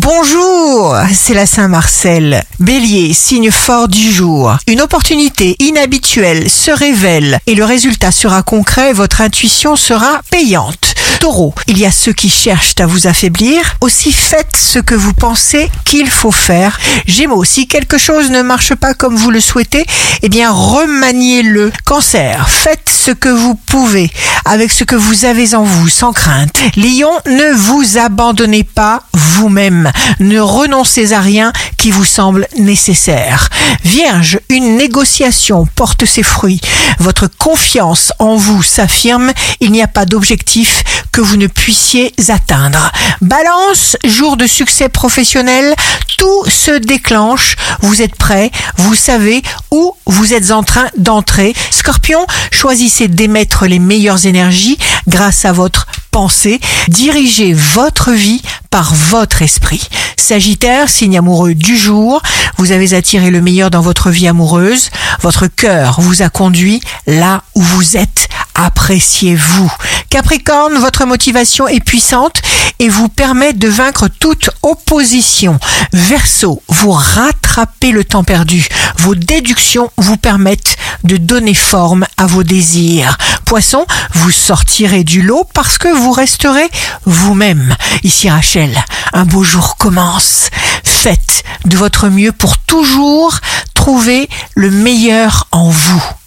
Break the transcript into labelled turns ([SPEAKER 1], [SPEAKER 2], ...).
[SPEAKER 1] Bonjour, c'est la Saint-Marcel. Bélier, signe fort du jour. Une opportunité inhabituelle se révèle et le résultat sera concret, votre intuition sera payante. Taureau, il y a ceux qui cherchent à vous affaiblir, aussi faites ce que vous pensez qu'il faut faire. Gémeaux, si quelque chose ne marche pas comme vous le souhaitez, eh bien remaniez-le. Cancer, faites ce que vous pouvez avec ce que vous avez en vous, sans crainte. Lion, ne vous abandonnez pas vous-même. Ne renoncez à rien qui vous semble nécessaire. Vierge, une négociation porte ses fruits. Votre confiance en vous s'affirme. Il n'y a pas d'objectif que vous ne puissiez atteindre. Balance, jour de succès professionnel, tout se déclenche. Vous êtes prêt, vous savez où vous êtes en train d'entrer. Scorpion, choisissez d'émettre les meilleures énergies grâce à votre pensée. Dirigez votre vie par votre esprit. Sagittaire, signe amoureux du jour, vous avez attiré le meilleur dans votre vie amoureuse. Votre cœur vous a conduit là où vous êtes. Appréciez-vous. Capricorne, votre motivation est puissante et vous permet de vaincre toute opposition. Verseau, vous rattrapez le temps perdu. Vos déductions vous permettent de donner forme à vos désirs. Poisson, vous sortirez du lot parce que vous resterez vous-même. Ici Rachel, un beau jour commence. Faites de votre mieux pour toujours trouver le meilleur en.